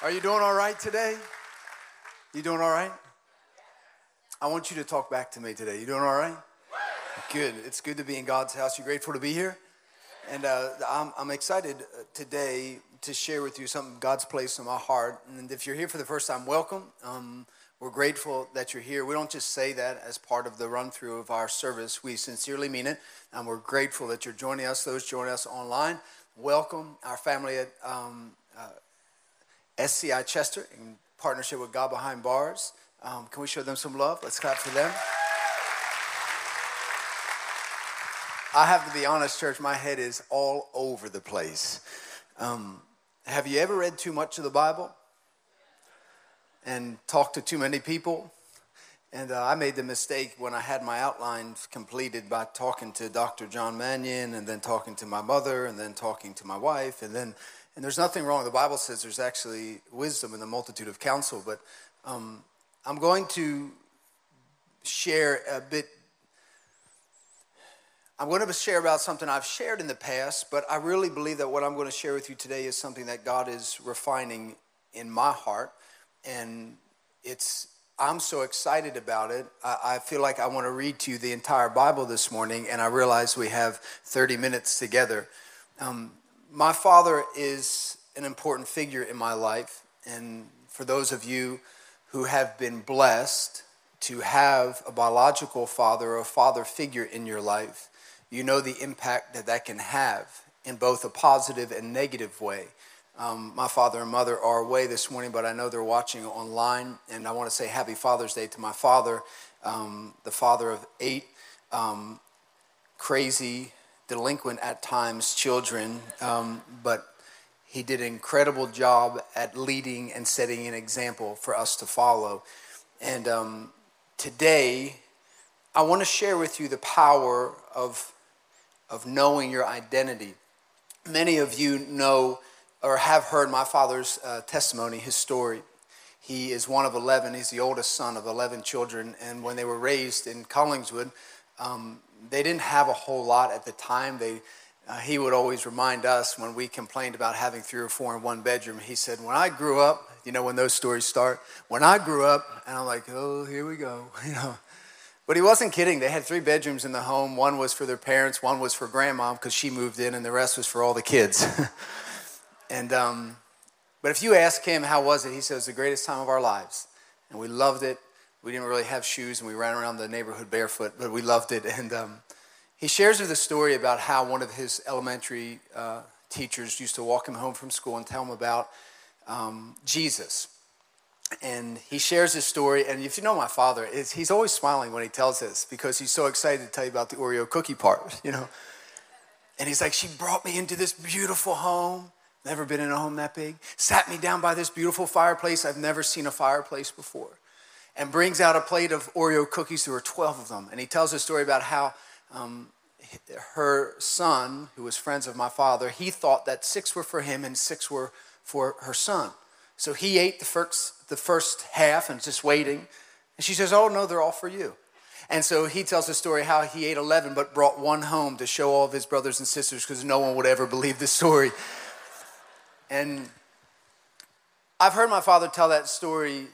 Are you doing all right today? You doing all right? I want you to talk back to me today. You doing all right? Good. It's good to be in God's house. You grateful to be here? And uh, I'm, I'm excited uh, today to share with you something God's placed in my heart. And if you're here for the first time, welcome. Um, we're grateful that you're here. We don't just say that as part of the run through of our service, we sincerely mean it. And we're grateful that you're joining us. Those joining us online, welcome. Our family at um, uh, SCI Chester in partnership with God Behind Bars. Um, can we show them some love? Let's clap for them. I have to be honest, church, my head is all over the place. Um, have you ever read too much of the Bible and talked to too many people? And uh, I made the mistake when I had my outline completed by talking to Dr. John Mannion and then talking to my mother and then talking to my wife and then and there's nothing wrong. The Bible says there's actually wisdom in the multitude of counsel. But um, I'm going to share a bit. I'm going to share about something I've shared in the past, but I really believe that what I'm going to share with you today is something that God is refining in my heart. And it's I'm so excited about it. I, feel like I want to read to you the entire Bible this morning, and I realize we have 30 minutes together. Um, my father is an important figure in my life. And for those of you who have been blessed to have a biological father or a father figure in your life, you know the impact that that can have in both a positive and negative way. Um, my father and mother are away this morning, but I know they're watching online. And I want to say Happy Father's Day to my father, um, the father of eight um, crazy, delinquent at times children, um, but he did an incredible job at leading and setting an example for us to follow. And um, today, I want to share with you the power of, of knowing your identity. Many of you know or have heard my father's uh, testimony, his story. He is one of 11. He's the oldest son of 11 children. And when they were raised in Collingswood, um, they didn't have a whole lot at the time. They, uh, he would always remind us when we complained about having three or four in one bedroom. He said, When I grew up, you know, when those stories start, when I grew up, and I'm like, Oh, here we go, you know. But he wasn't kidding. They had three bedrooms in the home. One was for their parents, one was for grandma because she moved in, and the rest was for all the kids. and, um, but if you ask him, how was it? He says, the greatest time of our lives. And we loved it. We didn't really have shoes, and we ran around the neighborhood barefoot, but we loved it. And um, he shares with a story about how one of his elementary uh, teachers used to walk him home from school and tell him about um, Jesus. And he shares this story, and if you know my father, he's always smiling when he tells this because he's so excited to tell you about the Oreo cookie part, you know. And he's like, She brought me into this beautiful home. Never been in a home that big. Sat me down by this beautiful fireplace. I've never seen a fireplace before and brings out a plate of Oreo cookies. There were 12 of them. And he tells a story about how um, her son, who was friends of my father, he thought that six were for him and six were for her son. So he ate the first, the first half and just waiting. And she says, Oh, no, they're all for you. And so he tells a story how he ate 11 but brought one home to show all of his brothers and sisters because no one would ever believe this story. And I've heard my father tell that story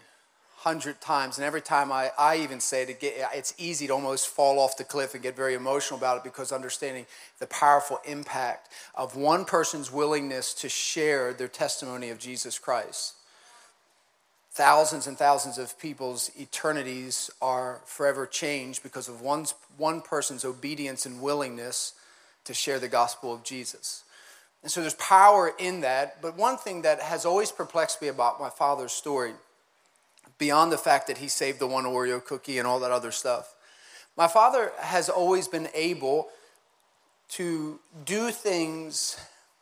hundred times, and every time I, I even say it, it's easy to almost fall off the cliff and get very emotional about it because understanding the powerful impact of one person's willingness to share their testimony of Jesus Christ. Thousands and thousands of people's eternities are forever changed because of one, one person's obedience and willingness to share the gospel of Jesus. And so there's power in that. But one thing that has always perplexed me about my father's story beyond the fact that he saved the one Oreo cookie and all that other stuff. My father has always been able to do things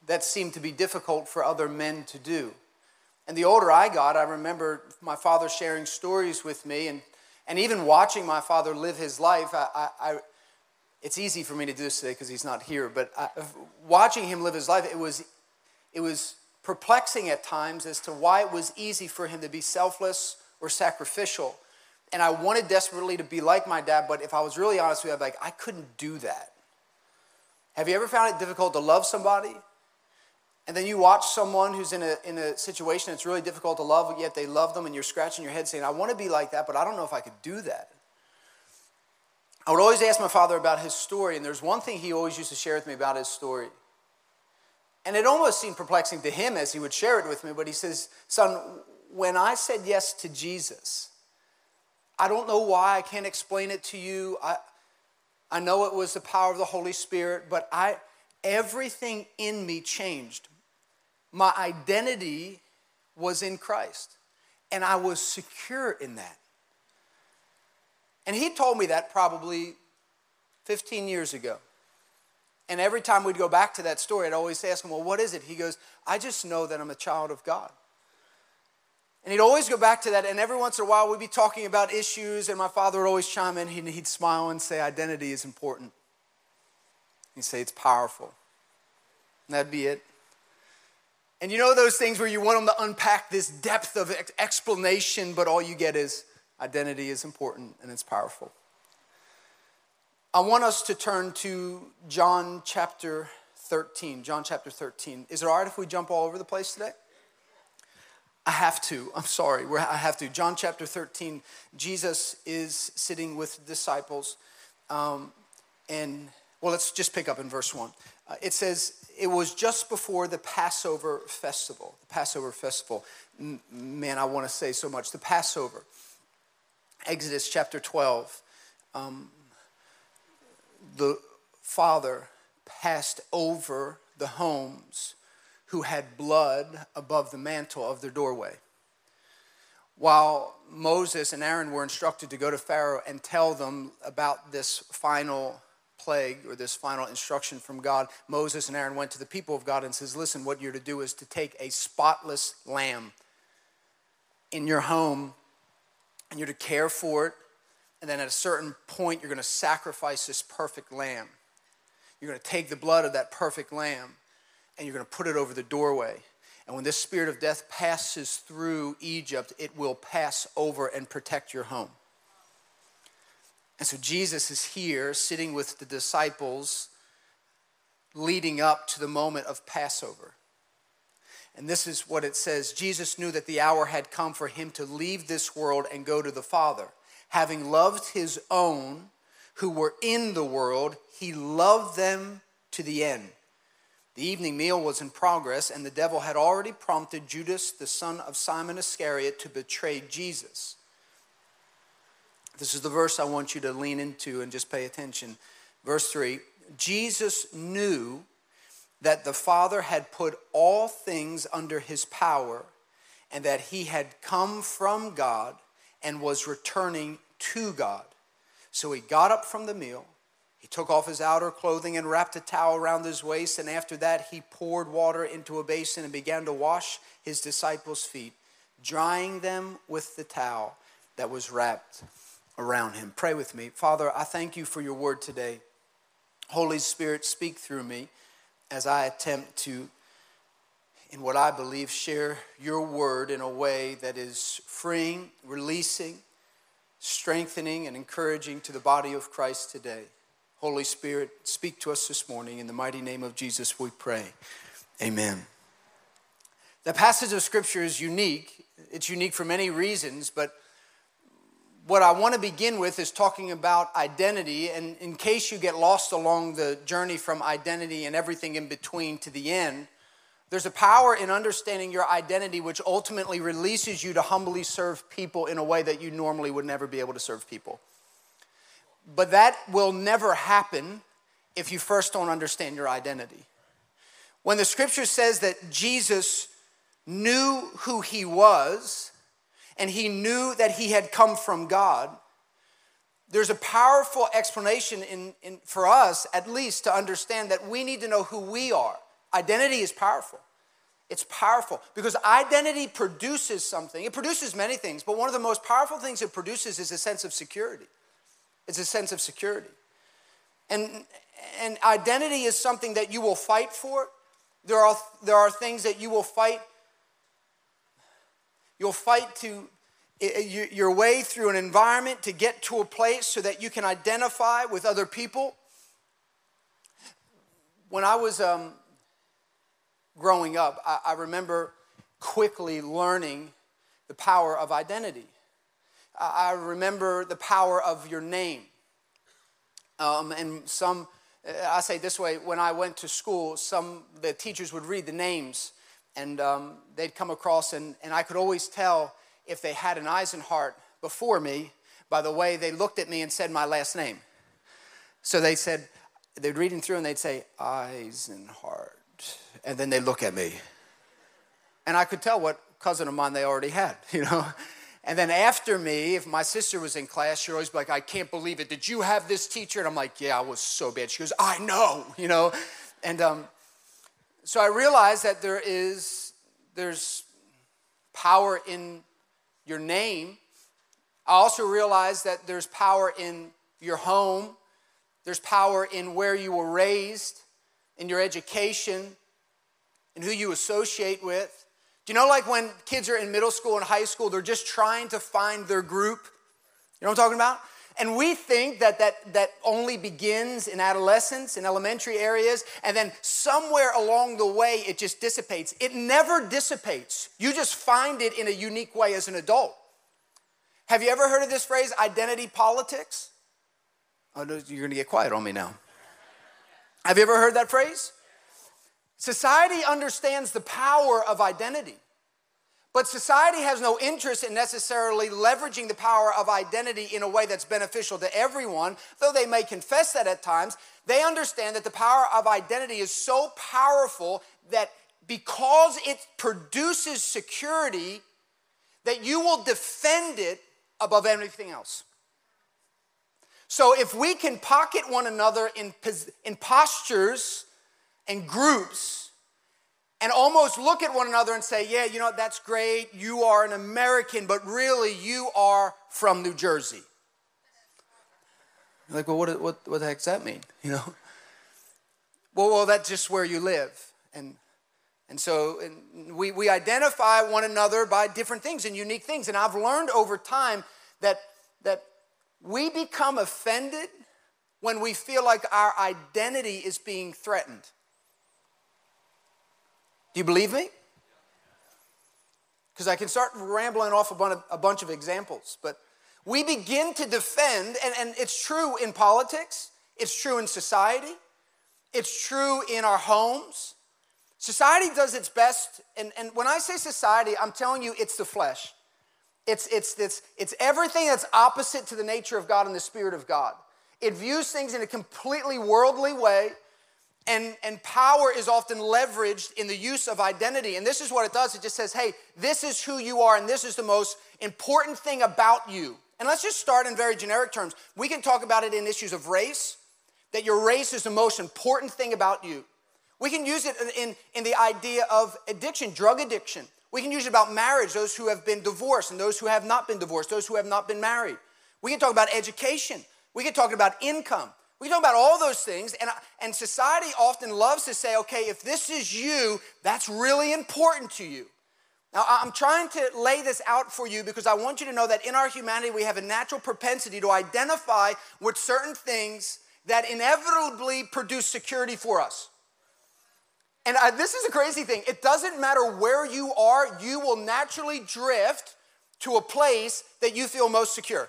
that seemed to be difficult for other men to do. And the older I got, I remember my father sharing stories with me and, and even watching my father live his life. I, I, I it's easy for me to do this today because he's not here, but I, watching him live his life, it was, it was perplexing at times as to why it was easy for him to be selfless or sacrificial. And I wanted desperately to be like my dad, but if I was really honest with you, I'd be like, I couldn't do that. Have you ever found it difficult to love somebody And then you watch someone who's in a, in a situation that's really difficult to love, yet they love them, and you're scratching your head saying, I want to be like that, but I don't know if I could do that. I would always ask my father about his story, and there's one thing he always used to share with me about his story. And it almost seemed perplexing to him as he would share it with me, but he says, Son, when I said yes to Jesus, I don't know why, I can't explain it to you. I, I know it was the power of the Holy Spirit, but I everything in me changed my identity was in Christ, and I was secure in that. And he told me that probably 15 years ago. And every time we'd go back to that story, I'd always ask him, Well, what is it? He goes, I just know that I'm a child of God. And he'd always go back to that, and every once in a while we'd be talking about issues, and my father would always chime in, and he'd smile and say, Identity is important. He'd say, It's powerful. And that'd be it. And you know those things where you want them to unpack this depth of explanation, but all you get is identity is important and it's powerful. I want us to turn to John chapter 13. John chapter 13. Is it all right if we jump all over the place today? I have to. I'm sorry. I have to. John chapter 13. Jesus is sitting with disciples. Um, and, well, let's just pick up in verse 1. Uh, it says, it was just before the Passover festival. The Passover festival. Man, I want to say so much. The Passover. Exodus chapter 12. Um, the father passed over the homes who had blood above the mantle of their doorway. While Moses and Aaron were instructed to go to Pharaoh and tell them about this final plague or this final instruction from God, Moses and Aaron went to the people of God and says, "Listen, what you're to do is to take a spotless lamb in your home and you're to care for it, and then at a certain point you're going to sacrifice this perfect lamb. You're going to take the blood of that perfect lamb and you're going to put it over the doorway. And when this spirit of death passes through Egypt, it will pass over and protect your home. And so Jesus is here sitting with the disciples leading up to the moment of Passover. And this is what it says Jesus knew that the hour had come for him to leave this world and go to the Father. Having loved his own who were in the world, he loved them to the end. The evening meal was in progress, and the devil had already prompted Judas, the son of Simon Iscariot, to betray Jesus. This is the verse I want you to lean into and just pay attention. Verse 3 Jesus knew that the Father had put all things under his power and that he had come from God and was returning to God. So he got up from the meal. He took off his outer clothing and wrapped a towel around his waist. And after that, he poured water into a basin and began to wash his disciples' feet, drying them with the towel that was wrapped around him. Pray with me. Father, I thank you for your word today. Holy Spirit, speak through me as I attempt to, in what I believe, share your word in a way that is freeing, releasing, strengthening, and encouraging to the body of Christ today. Holy Spirit, speak to us this morning. In the mighty name of Jesus, we pray. Amen. The passage of Scripture is unique. It's unique for many reasons, but what I want to begin with is talking about identity. And in case you get lost along the journey from identity and everything in between to the end, there's a power in understanding your identity which ultimately releases you to humbly serve people in a way that you normally would never be able to serve people. But that will never happen if you first don't understand your identity. When the scripture says that Jesus knew who he was, and he knew that he had come from God, there's a powerful explanation in, in, for us, at least, to understand that we need to know who we are. Identity is powerful. It's powerful because identity produces something. It produces many things, but one of the most powerful things it produces is a sense of security. It's a sense of security. And, and identity is something that you will fight for. There are, there are things that you will fight You'll fight to your way through an environment to get to a place so that you can identify with other people. When I was um, growing up, I, I remember quickly learning the power of identity. I, remember the power of your name. Um, and some, I say this way, when I went to school, some, the teachers would read the names and um, they'd come across, and, and I could always tell if they had an Eisenhart before me by the way they looked at me and said my last name. So they said, they'd read through and they'd say, Eisenhart. And then they'd look at me. And I could tell what cousin of mine they already had, you know. And then after me, if my sister was in class, she'd always be like, I can't believe it. Did you have this teacher? And I'm like, yeah, I was so bad. She goes, I know, you know. And um, so I realized that there is, there's power in your name. I also realized that there's power in your home. There's power in where you were raised, in your education, in who you associate with. Do you know, like when kids are in middle school and high school, they're just trying to find their group? You know what I'm talking about? And we think that that, that only begins in adolescence, in elementary areas, and then somewhere along the way it just dissipates. It never dissipates. You just find it in a unique way as an adult. Have you ever heard of this phrase, identity politics? Oh, no, you're gonna get quiet on me now. Have you ever heard that phrase? Society understands the power of identity, but society has no interest in necessarily leveraging the power of identity in a way that's beneficial to everyone, though they may confess that at times. They understand that the power of identity is so powerful that because it produces security, that you will defend it above anything else. So if we can pocket one another in, in postures and groups and almost look at one another and say, Yeah, you know, that's great. You are an American, but really you are from New Jersey. You're like, well, what, what, what the heck does that mean? You know? Well, well, that's just where you live. And, and so and we, we identify one another by different things and unique things. And I've learned over time that, that we become offended when we feel like our identity is being threatened. Do you believe me? Because I can start rambling off a bunch of examples, but we begin to defend, and, and it's true in politics, it's true in society, it's true in our homes. Society does its best, and, and when I say society, I'm telling you it's the flesh. It's, it's, it's, it's everything that's opposite to the nature of God and the Spirit of God. It views things in a completely worldly way and, and power is often leveraged in the use of identity. And this is what it does it just says, hey, this is who you are, and this is the most important thing about you. And let's just start in very generic terms. We can talk about it in issues of race, that your race is the most important thing about you. We can use it in, in the idea of addiction, drug addiction. We can use it about marriage, those who have been divorced and those who have not been divorced, those who have not been married. We can talk about education. We can talk about income. We talk about all those things, and, and society often loves to say, okay, if this is you, that's really important to you. Now, I'm trying to lay this out for you because I want you to know that in our humanity, we have a natural propensity to identify with certain things that inevitably produce security for us. And I, this is a crazy thing. It doesn't matter where you are, you will naturally drift to a place that you feel most secure.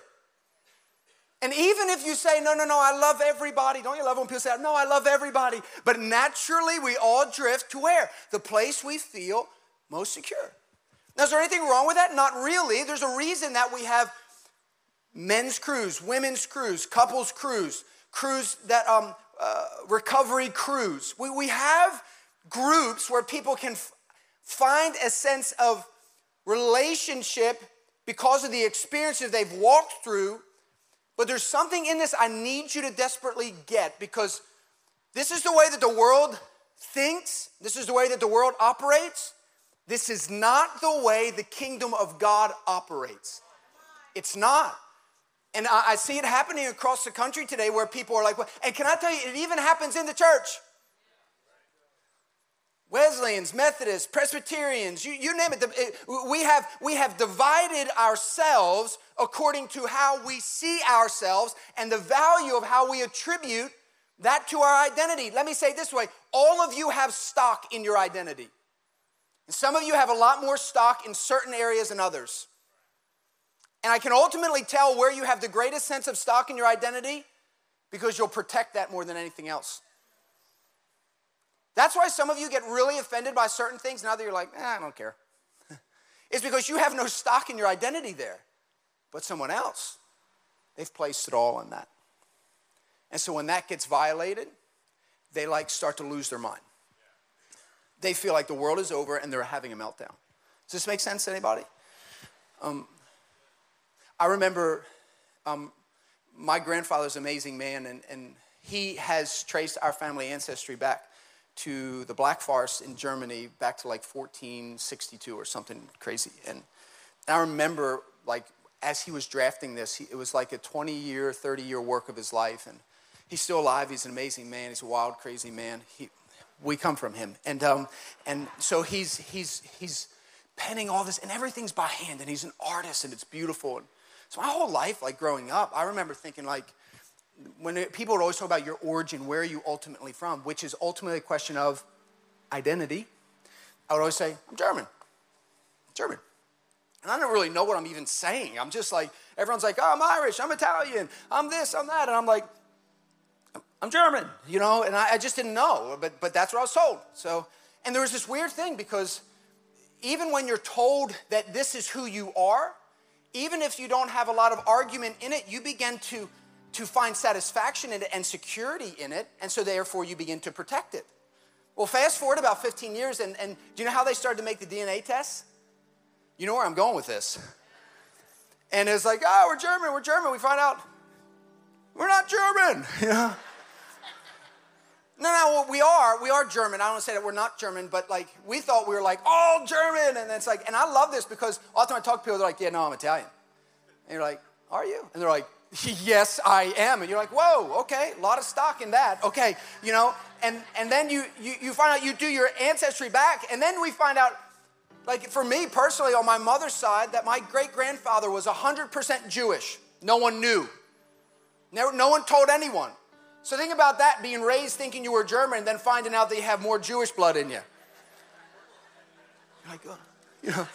And even if you say, no, no, no, I love everybody, don't you love when people say, no, I love everybody? But naturally, we all drift to where? The place we feel most secure. Now, is there anything wrong with that? Not really. There's a reason that we have men's crews, women's crews, couples crews, crews that, um, uh, recovery crews. We, we have groups where people can f- find a sense of relationship because of the experiences they've walked through but there's something in this I need you to desperately get because this is the way that the world thinks, this is the way that the world operates. This is not the way the kingdom of God operates. It's not. And I, see it happening across the country today where people are like, and can I tell you, it even happens in the church. Wesleyans, Methodists, Presbyterians, you, you name it. We have, we have divided ourselves according to how we see ourselves and the value of how we attribute that to our identity. Let me say this way all of you have stock in your identity. And some of you have a lot more stock in certain areas than others. And I can ultimately tell where you have the greatest sense of stock in your identity because you'll protect that more than anything else. That's why some of you get really offended by certain things now that you're like, eh, I don't care. it's because you have no stock in your identity there. But someone else, they've placed it all on that. And so when that gets violated, they like start to lose their mind. They feel like the world is over and they're having a meltdown. Does this make sense to anybody? Um, I remember um, my grandfather's an amazing man, and, and he has traced our family ancestry back to the Black Forest in Germany back to like 1462 or something crazy. And I remember, like, as he was drafting this, he, it was like a 20 year, 30 year work of his life. And He's still alive. He's an amazing man. He's a wild, crazy man. He, we come from him. And, um, and so he's, he's, he's penning all this, and everything's by hand, and he's an artist, and it's beautiful. And so my whole life, like growing up, I remember thinking, like, when it, people would always talk about your origin, where are you ultimately from, which is ultimately a question of identity, I would always say, I'm German. German. And I don't really know what I'm even saying. I'm just like, everyone's like, oh, I'm Irish, I'm Italian, I'm this, I'm that. And I'm like, I'm German, you know, and I, I just didn't know, but, but that's what I was told. So, and there was this weird thing because even when you're told that this is who you are, even if you don't have a lot of argument in it, you begin to, to find satisfaction in it and security in it, and so therefore you begin to protect it. Well, fast forward about 15 years, and, and do you know how they started to make the DNA tests? You know where I'm going with this. And it's like, oh, we're German, we're German. We find out we're not German. Know? No, no, well, we are. We are German. I don't want to say that we're not German, but like we thought we were like all German, and it's like, and I love this because often I talk to people, they're like, "Yeah, no, I'm Italian," and you're like, "Are you?" And they're like, "Yes, I am," and you're like, "Whoa, okay, a lot of stock in that." Okay, you know, and and then you you, you find out you do your ancestry back, and then we find out, like for me personally, on my mother's side, that my great grandfather was 100% Jewish. No one knew. No, no one told anyone. So think about that being raised thinking you were German and then finding out that you have more Jewish blood in you. You're like, oh, you know.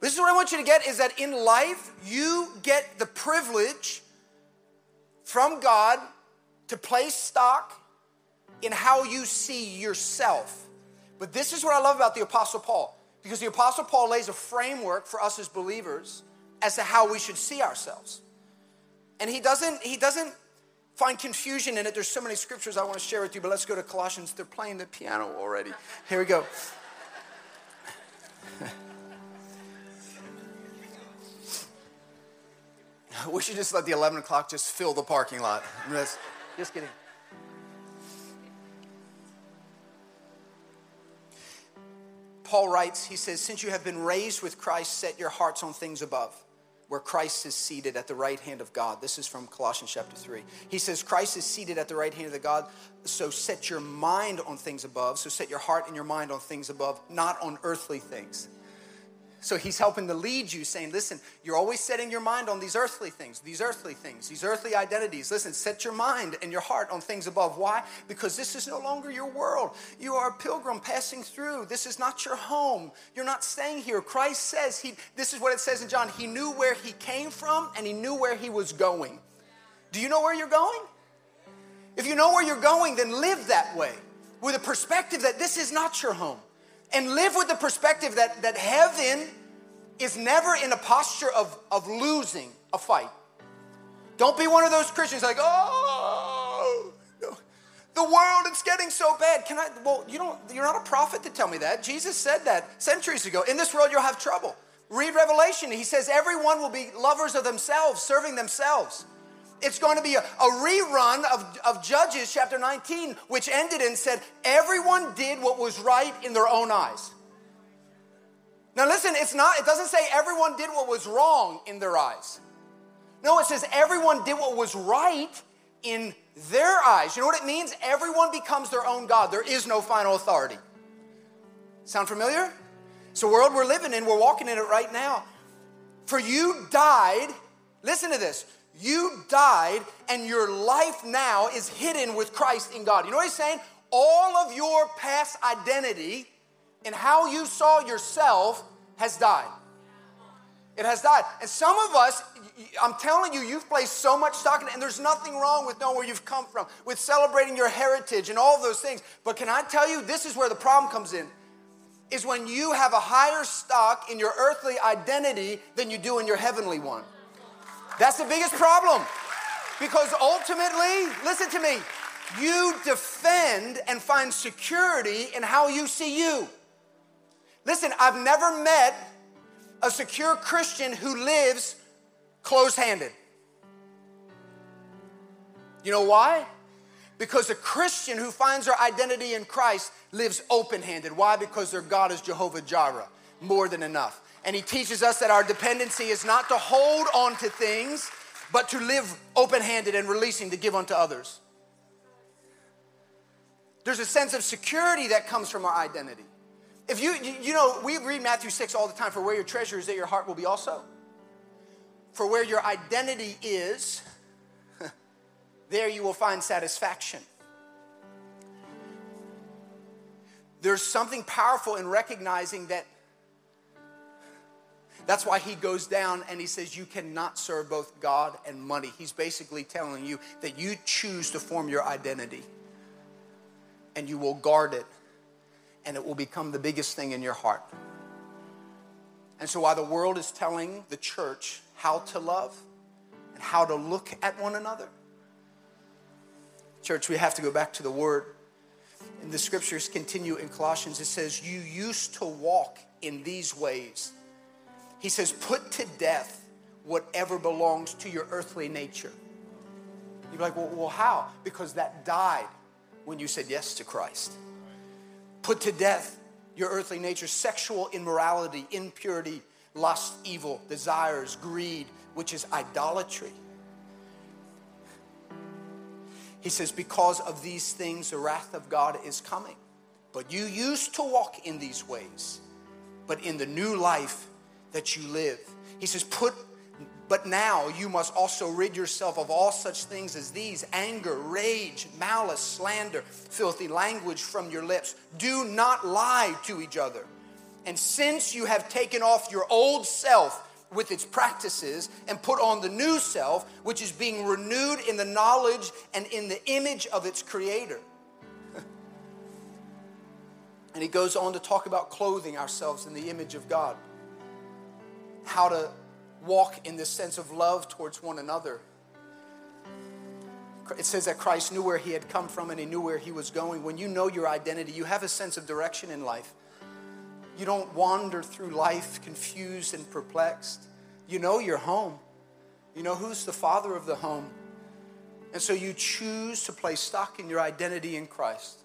This is what I want you to get is that in life, you get the privilege from God to place stock in how you see yourself. But this is what I love about the Apostle Paul, because the Apostle Paul lays a framework for us as believers as to how we should see ourselves. And he doesn't, he doesn't find confusion in it. There's so many scriptures I want to share with you, but let's go to Colossians. They're playing the piano already. Here we go. we should just let the 11 o'clock just fill the parking lot. Just, just kidding. Paul writes, he says, Since you have been raised with Christ, set your hearts on things above where Christ is seated at the right hand of God. This is from Colossians chapter 3. He says, Christ is seated at the right hand of the God, so set your mind on things above. So set your heart and your mind on things above, not on earthly things. So he's helping to lead you, saying, Listen, you're always setting your mind on these earthly things, these earthly things, these earthly identities. Listen, set your mind and your heart on things above. Why? Because this is no longer your world. You are a pilgrim passing through. This is not your home. You're not staying here. Christ says, he, This is what it says in John. He knew where he came from and he knew where he was going. Do you know where you're going? If you know where you're going, then live that way with a perspective that this is not your home and live with the perspective that, that heaven is never in a posture of, of losing a fight. Don't be one of those Christians like, oh, the world it's getting so bad. Can I? Well, you don't. You're not a prophet to tell me that. Jesus said that centuries ago. In this world, you'll have trouble. Read Revelation. He says everyone will be lovers of themselves, serving themselves it's going to be a, a, rerun of, of Judges chapter 19, which ended and said, Everyone did what was right in their own eyes. Now listen, it's not, it doesn't say everyone did what was wrong in their eyes. No, it says everyone did what was right in their eyes. You know what it means? Everyone becomes their own God. There is no final authority. Sound familiar? It's the world we're living in, we're walking in it right now. For you died, listen to this You died, and your life now is hidden with Christ in God. You know what he's saying? All of your past identity and how you saw yourself has died. It has died. And some of us, I'm telling you, you've placed so much stock in it, and there's nothing wrong with knowing where you've come from, with celebrating your heritage and all those things. But can I tell you, this is where the problem comes in is when you have a higher stock in your earthly identity than you do in your heavenly one. That's the biggest problem. Because ultimately, listen to me, you defend and find security in how you see you. Listen, I've never met a secure Christian who lives close handed. You know why? Because a Christian who finds their identity in Christ lives open handed. Why? Because their God is Jehovah Jireh, more than enough. And he teaches us that our dependency is not to hold on to things, but to live open handed and releasing to give unto others. There's a sense of security that comes from our identity. If you, you know, we read Matthew 6 all the time for where your treasure is, that your heart will be also. For where your identity is, there you will find satisfaction. There's something powerful in recognizing that. That's why he goes down and he says, You cannot serve both God and money. He's basically telling you that you choose to form your identity and you will guard it and it will become the biggest thing in your heart. And so, while the world is telling the church how to love and how to look at one another, Church, we have to go back to the word. And the scriptures continue in Colossians. It says, You used to walk in these ways. He says, Put to death whatever belongs to your earthly nature. You're like, Well, well how? Because that died when you said yes to Christ. Put to death your earthly nature, sexual immorality, impurity, lust, evil, desires, greed, which is idolatry. He says, Because of these things, the wrath of God is coming. But you used to walk in these ways, but in the new life that you live. He says, Put but now you must also rid yourself of all such things as these anger, rage, malice, slander, filthy language from your lips. Do not lie to each other. And since you have taken off your old self, with its practices and put on the new self, which is being renewed in the knowledge and in the image of its creator. and he goes on to talk about clothing ourselves in the image of God, how to walk in this sense of love towards one another. It says that Christ knew where he had come from and he knew where he was going. When you know your identity, you have a sense of direction in life. You don't wander through life confused and perplexed. You know your home. You know who's the father of the home. And so you choose to place stock in your identity in Christ.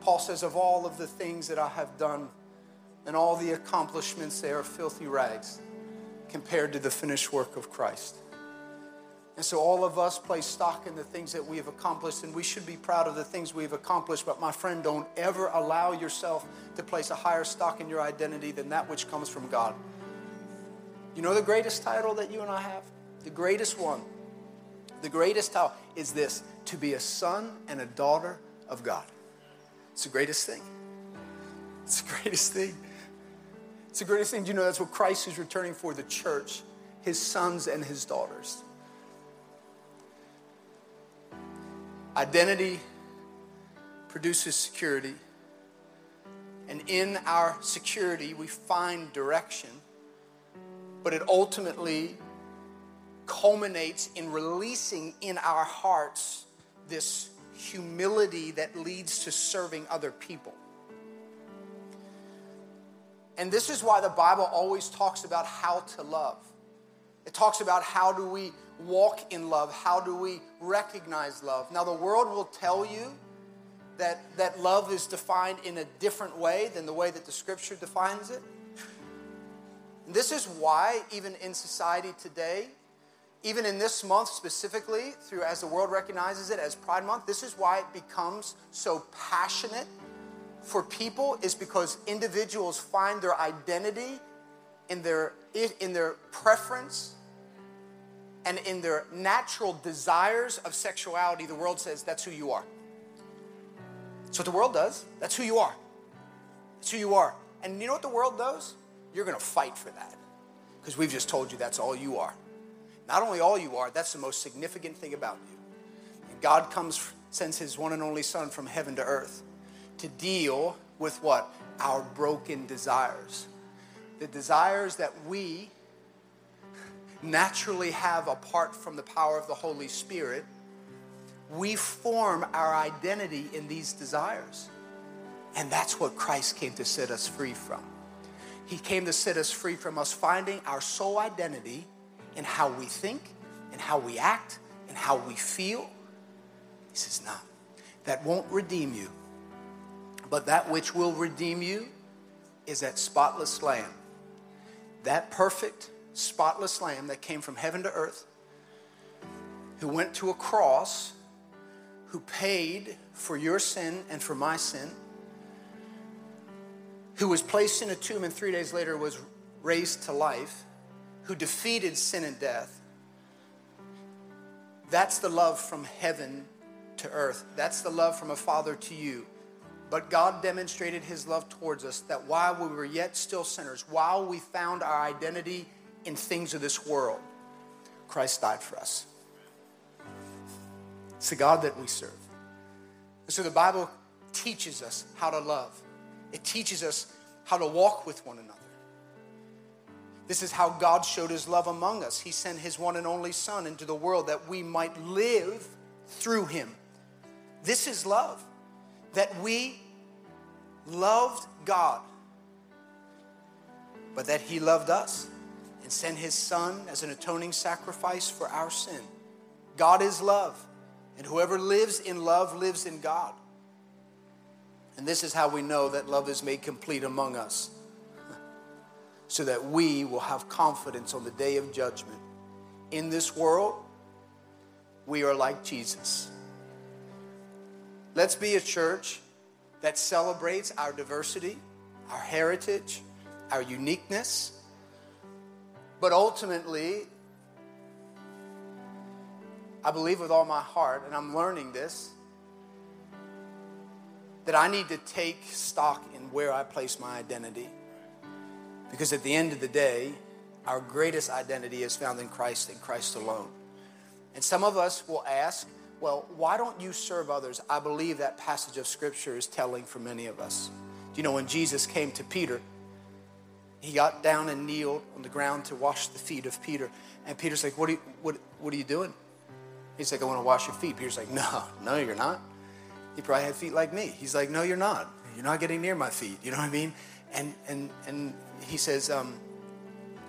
Paul says, Of all of the things that I have done and all the accomplishments, they are filthy rags compared to the finished work of Christ. And so all of us place stock in the things that we have accomplished, and we should be proud of the things we've accomplished. But my friend, don't ever allow yourself to place a higher stock in your identity than that which comes from God. You know the greatest title that you and I have? The greatest one. The greatest title is this to be a son and a daughter of God. It's the greatest thing. It's the greatest thing. It's the greatest thing. Do you know that's what Christ is returning for the church, his sons and his daughters? Identity produces security. And in our security, we find direction. But it ultimately culminates in releasing in our hearts this humility that leads to serving other people. And this is why the Bible always talks about how to love. It talks about how do we walk in love? How do we recognize love? Now, the world will tell you that, that love is defined in a different way than the way that the scripture defines it. And this is why, even in society today, even in this month specifically, through as the world recognizes it as Pride Month, this is why it becomes so passionate for people, is because individuals find their identity in their, in their preference and in their natural desires of sexuality, the world says that's who you are. That's what the world does. That's who you are. That's who you are. And you know what the world does? You're going to fight for that because we've just told you that's all you are. Not only all you are, that's the most significant thing about you. And God comes, sends his one and only Son from heaven to earth to deal with what? Our broken desires. The desires that we naturally have apart from the power of the Holy Spirit, we form our identity in these desires. And that's what Christ came to set us free from. He came to set us free from us finding our sole identity in how we think, in how we act, in how we feel. He says, No, that won't redeem you. But that which will redeem you is that spotless lamb. That perfect, spotless lamb that came from heaven to earth, who went to a cross, who paid for your sin and for my sin, who was placed in a tomb and three days later was raised to life, who defeated sin and death. That's the love from heaven to earth. That's the love from a father to you. But God demonstrated his love towards us that while we were yet still sinners, while we found our identity in things of this world, Christ died for us. It's the God that we serve. And so the Bible teaches us how to love, it teaches us how to walk with one another. This is how God showed his love among us. He sent his one and only Son into the world that we might live through him. This is love that we loved God, but that He loved us and sent His Son as an atoning sacrifice for our sin. God is love, and whoever lives in love lives in God. And this is how we know that love is made complete among us, so that we will have confidence on the day of judgment. In this world, we are like Jesus. Let's be a church that celebrates our diversity, our heritage, our uniqueness, but ultimately, I believe with all my heart, and I'm learning this, that I need to take stock in where I place my identity. Because at the end of the day, our greatest identity is found in Christ and Christ alone. And some of us will ask, well, why don't you serve others? I believe that passage of scripture is telling for many of us. Do You know, when Jesus came to Peter, he got down and kneeled on the ground to wash the feet of Peter. And Peter's like, What are you, what, what are you doing? He's like, I want to wash your feet. Peter's like, No, no, you're not. He probably had feet like me. He's like, No, you're not. You're not getting near my feet. You know what I mean? And and and he says, um,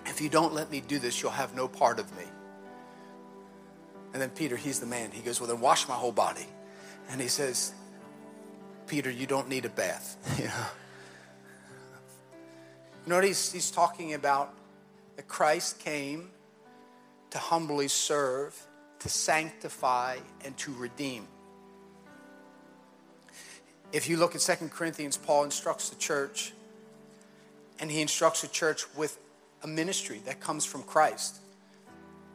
if you don't let me do this, you'll have no part of me. And then Peter, he's the man. He goes, Well, then wash my whole body. And he says, Peter, you don't need a bath. you know, you know what he's, he's talking about? That Christ came to humbly serve, to sanctify, and to redeem. If you look at Second Corinthians, Paul instructs the church, and he instructs the church with a ministry that comes from Christ.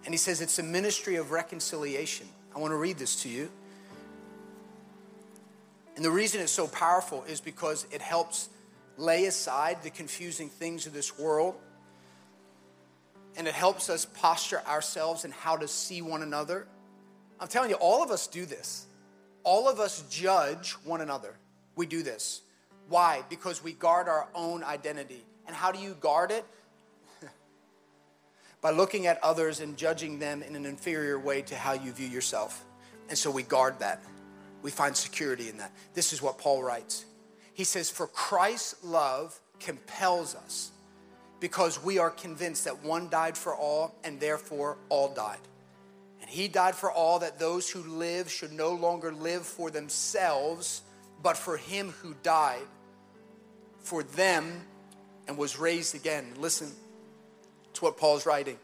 And he says it's a ministry of reconciliation. I want to read this to you. And the reason it's so powerful is because it helps lay aside the confusing things of this world. And it helps us posture ourselves in how to see one another. I'm telling you, all of us do this. All of us judge one another. We do this. Why? Because we guard our own identity. And how do you guard it? By looking at others and judging them in an inferior way to how you view yourself. And so we guard that. We find security in that. This is what Paul writes. He says, For Christ's love compels us because we are convinced that one died for all and therefore all died. And he died for all that those who live should no longer live for themselves, but for him who died for them and was raised again. Listen, it's what Paul's writing.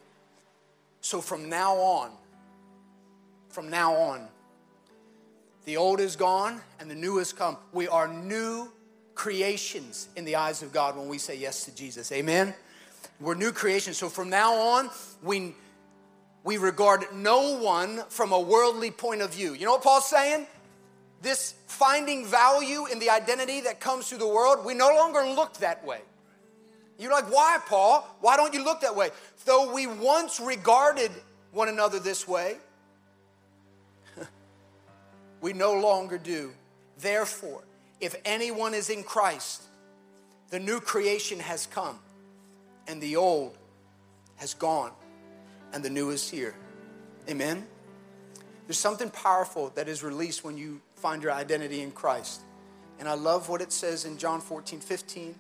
So from now on, from now on, the old is gone and the new has come. We are new creations in the eyes of God when we say yes to Jesus. Amen. We're new creations. So from now on, we we regard no one from a worldly point of view. You know what Paul's saying? This finding value in the identity that comes through the world, we no longer look that way. You're like, why, Paul? Why don't you look that way? Though we once regarded one another this way, we no longer do. Therefore, if anyone is in Christ, the new creation has come, and the old has gone, and the new is here. Amen? There's something powerful that is released when you find your identity in Christ. And I love what it says in John 14, 15.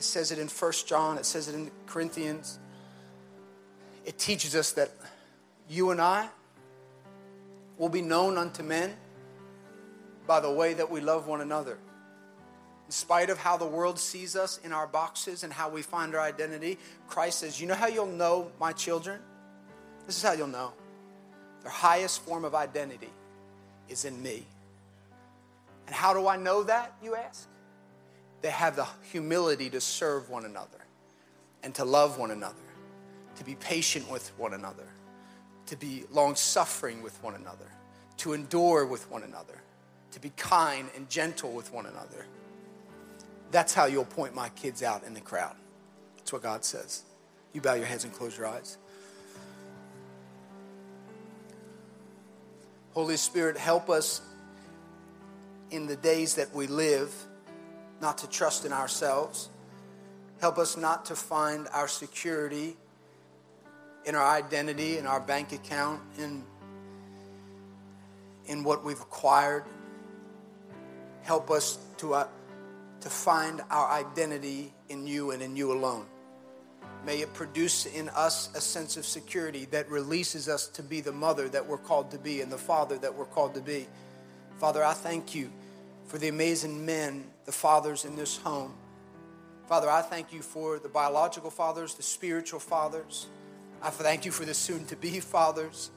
It says it in 1 John, it says it in Corinthians. It teaches us that you and I will be known unto men by the way that we love one another. In spite of how the world sees us in our boxes and how we find our identity, Christ says, You know how you'll know my children? This is how you'll know. Their highest form of identity is in me. And how do I know that, you ask? They have the humility to serve one another and to love one another, to be patient with one another, to be long suffering with one another, to endure with one another, to be kind and gentle with one another. That's how you'll point my kids out in the crowd. That's what God says. You bow your heads and close your eyes. Holy Spirit, help us in the days that we live not to trust in ourselves. Help us not to find our security in our identity, in our bank account, in, in what we've acquired. Help us to, uh, to find our identity in you and in you alone. May it produce in us a sense of security that releases us to be the mother that we're called to be and the father that we're called to be. Father, I thank you for the amazing men, the fathers in this home. Father, I thank you for the biological fathers, the spiritual fathers. I thank you for the soon to be fathers,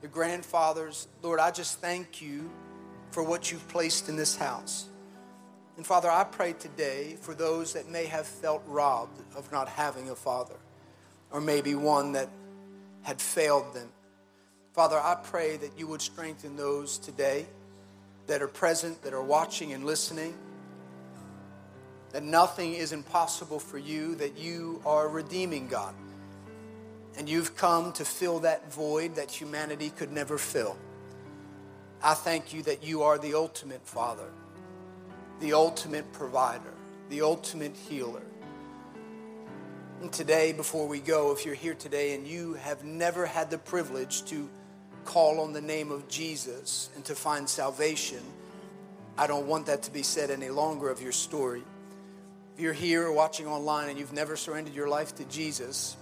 the grandfathers. Lord, I just thank you for what you've placed in this house. And Father, I pray today for those that may have felt robbed of not having a father, or maybe one that had failed them. Father, I pray that you would strengthen those today that are present, that are watching and listening, that nothing is impossible for you, that you are redeeming God. And you've come to fill that void that humanity could never fill. I thank you that you are the ultimate Father the ultimate provider, the ultimate healer. And today, before we go, if you're here today and you have never had the privilege to call on the name of Jesus and to find salvation, I don't want that to be said any longer of your story. If you're here or watching online and you've never surrendered your life to Jesus,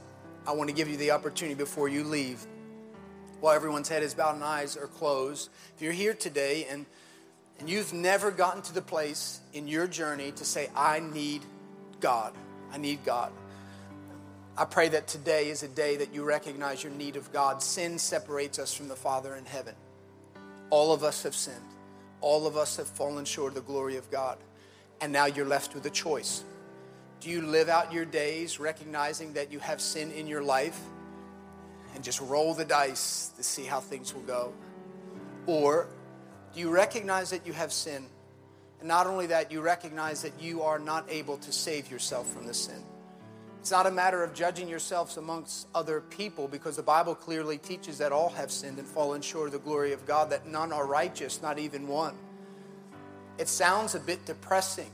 I want to give you the opportunity before you leave. While everyone's head is bowed and eyes are closed, if you're here today and and you've never gotten to the place in your journey to say, I need God. I need God. I pray that today is a day that you recognize your need of God. Sin separates us from the Father in heaven. All of us have sinned. All of us have fallen short of the glory of God. And now you're left with a choice. Do you live out your days recognizing that you have sin in your life and just roll the dice to see how things will go? Or do you recognize that you have sin? And not only that, you recognize that you are not able to save yourself from the sin. It's not a matter of judging yourselves amongst other people because the Bible clearly teaches that all have sinned and fallen short of the glory of God, that none are righteous, not even one. It sounds a bit depressing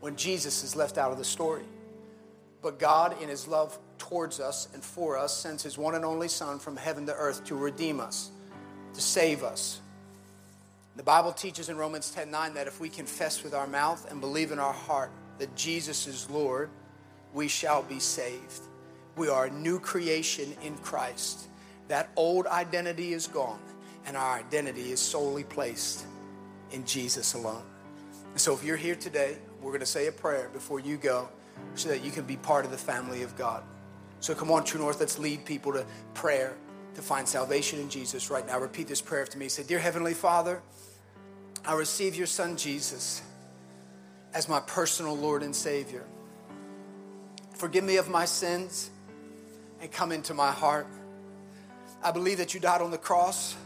when Jesus is left out of the story. But God, in His love towards us and for us, sends His one and only Son from heaven to earth to redeem us, to save us, the Bible teaches in Romans 10 9 that if we confess with our mouth and believe in our heart that Jesus is Lord, we shall be saved. We are a new creation in Christ. That old identity is gone, and our identity is solely placed in Jesus alone. And so, if you're here today, we're going to say a prayer before you go so that you can be part of the family of God. So, come on, True North, let's lead people to prayer to find salvation in Jesus right now. Repeat this prayer after me. Say, Dear Heavenly Father, I receive your son Jesus as my personal Lord and Savior. Forgive me of my sins and come into my heart. I believe that you died on the cross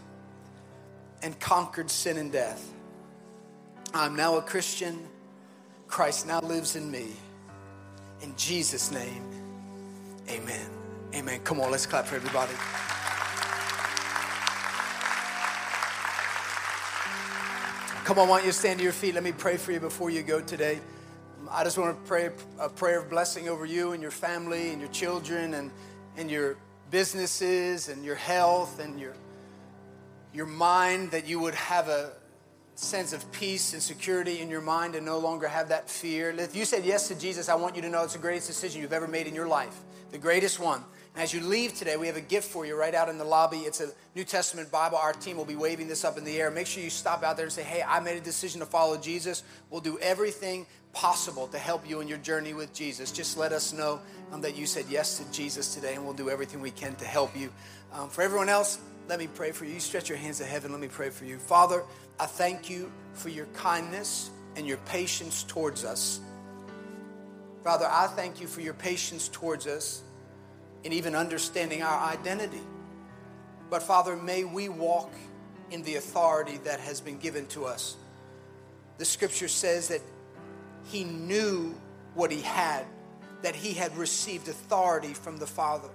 and conquered sin and death. I'm now a Christian. Christ now lives in me. In Jesus' name, amen. Amen. Come on, let's clap for everybody. Come on, why don't you stand to your feet? Let me pray for you before you go today. I just want to pray a prayer of blessing over you and your family and your children and, and your businesses and your health and your, your mind, that you would have a sense of peace and security in your mind and no longer have that fear. If you said yes to Jesus, I want you to know it's the greatest decision you've ever made in your life, the greatest one. As you leave today, we have a gift for you right out in the lobby. It's a New Testament Bible. Our team will be waving this up in the air. Make sure you stop out there and say, Hey, I made a decision to follow Jesus. We'll do everything possible to help you in your journey with Jesus. Just let us know um, that you said yes to Jesus today, and we'll do everything we can to help you. Um, for everyone else, let me pray for you. You stretch your hands to heaven. Let me pray for you. Father, I thank you for your kindness and your patience towards us. Father, I thank you for your patience towards us and even understanding our identity. But Father, may we walk in the authority that has been given to us. The scripture says that he knew what he had, that he had received authority from the Father.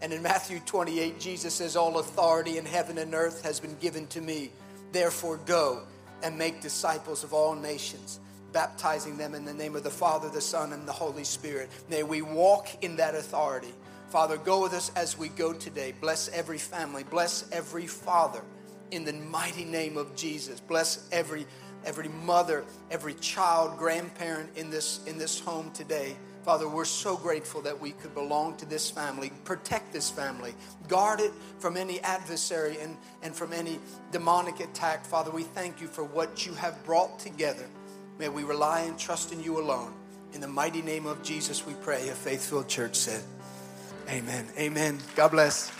And in Matthew 28, Jesus says, All authority in heaven and earth has been given to me. Therefore, go and make disciples of all nations, baptizing them in the name of the Father, the Son, and the Holy Spirit. May we walk in that authority. Father, go with us as we go today. Bless every family, bless every father in the mighty name of Jesus. Bless every every mother, every child, grandparent in this, in this home today. Father, we're so grateful that we could belong to this family. Protect this family. Guard it from any adversary and, and from any demonic attack. Father, we thank you for what you have brought together. May we rely and trust in you alone. In the mighty name of Jesus, we pray. A faithful church said, Amen. Amen. God bless.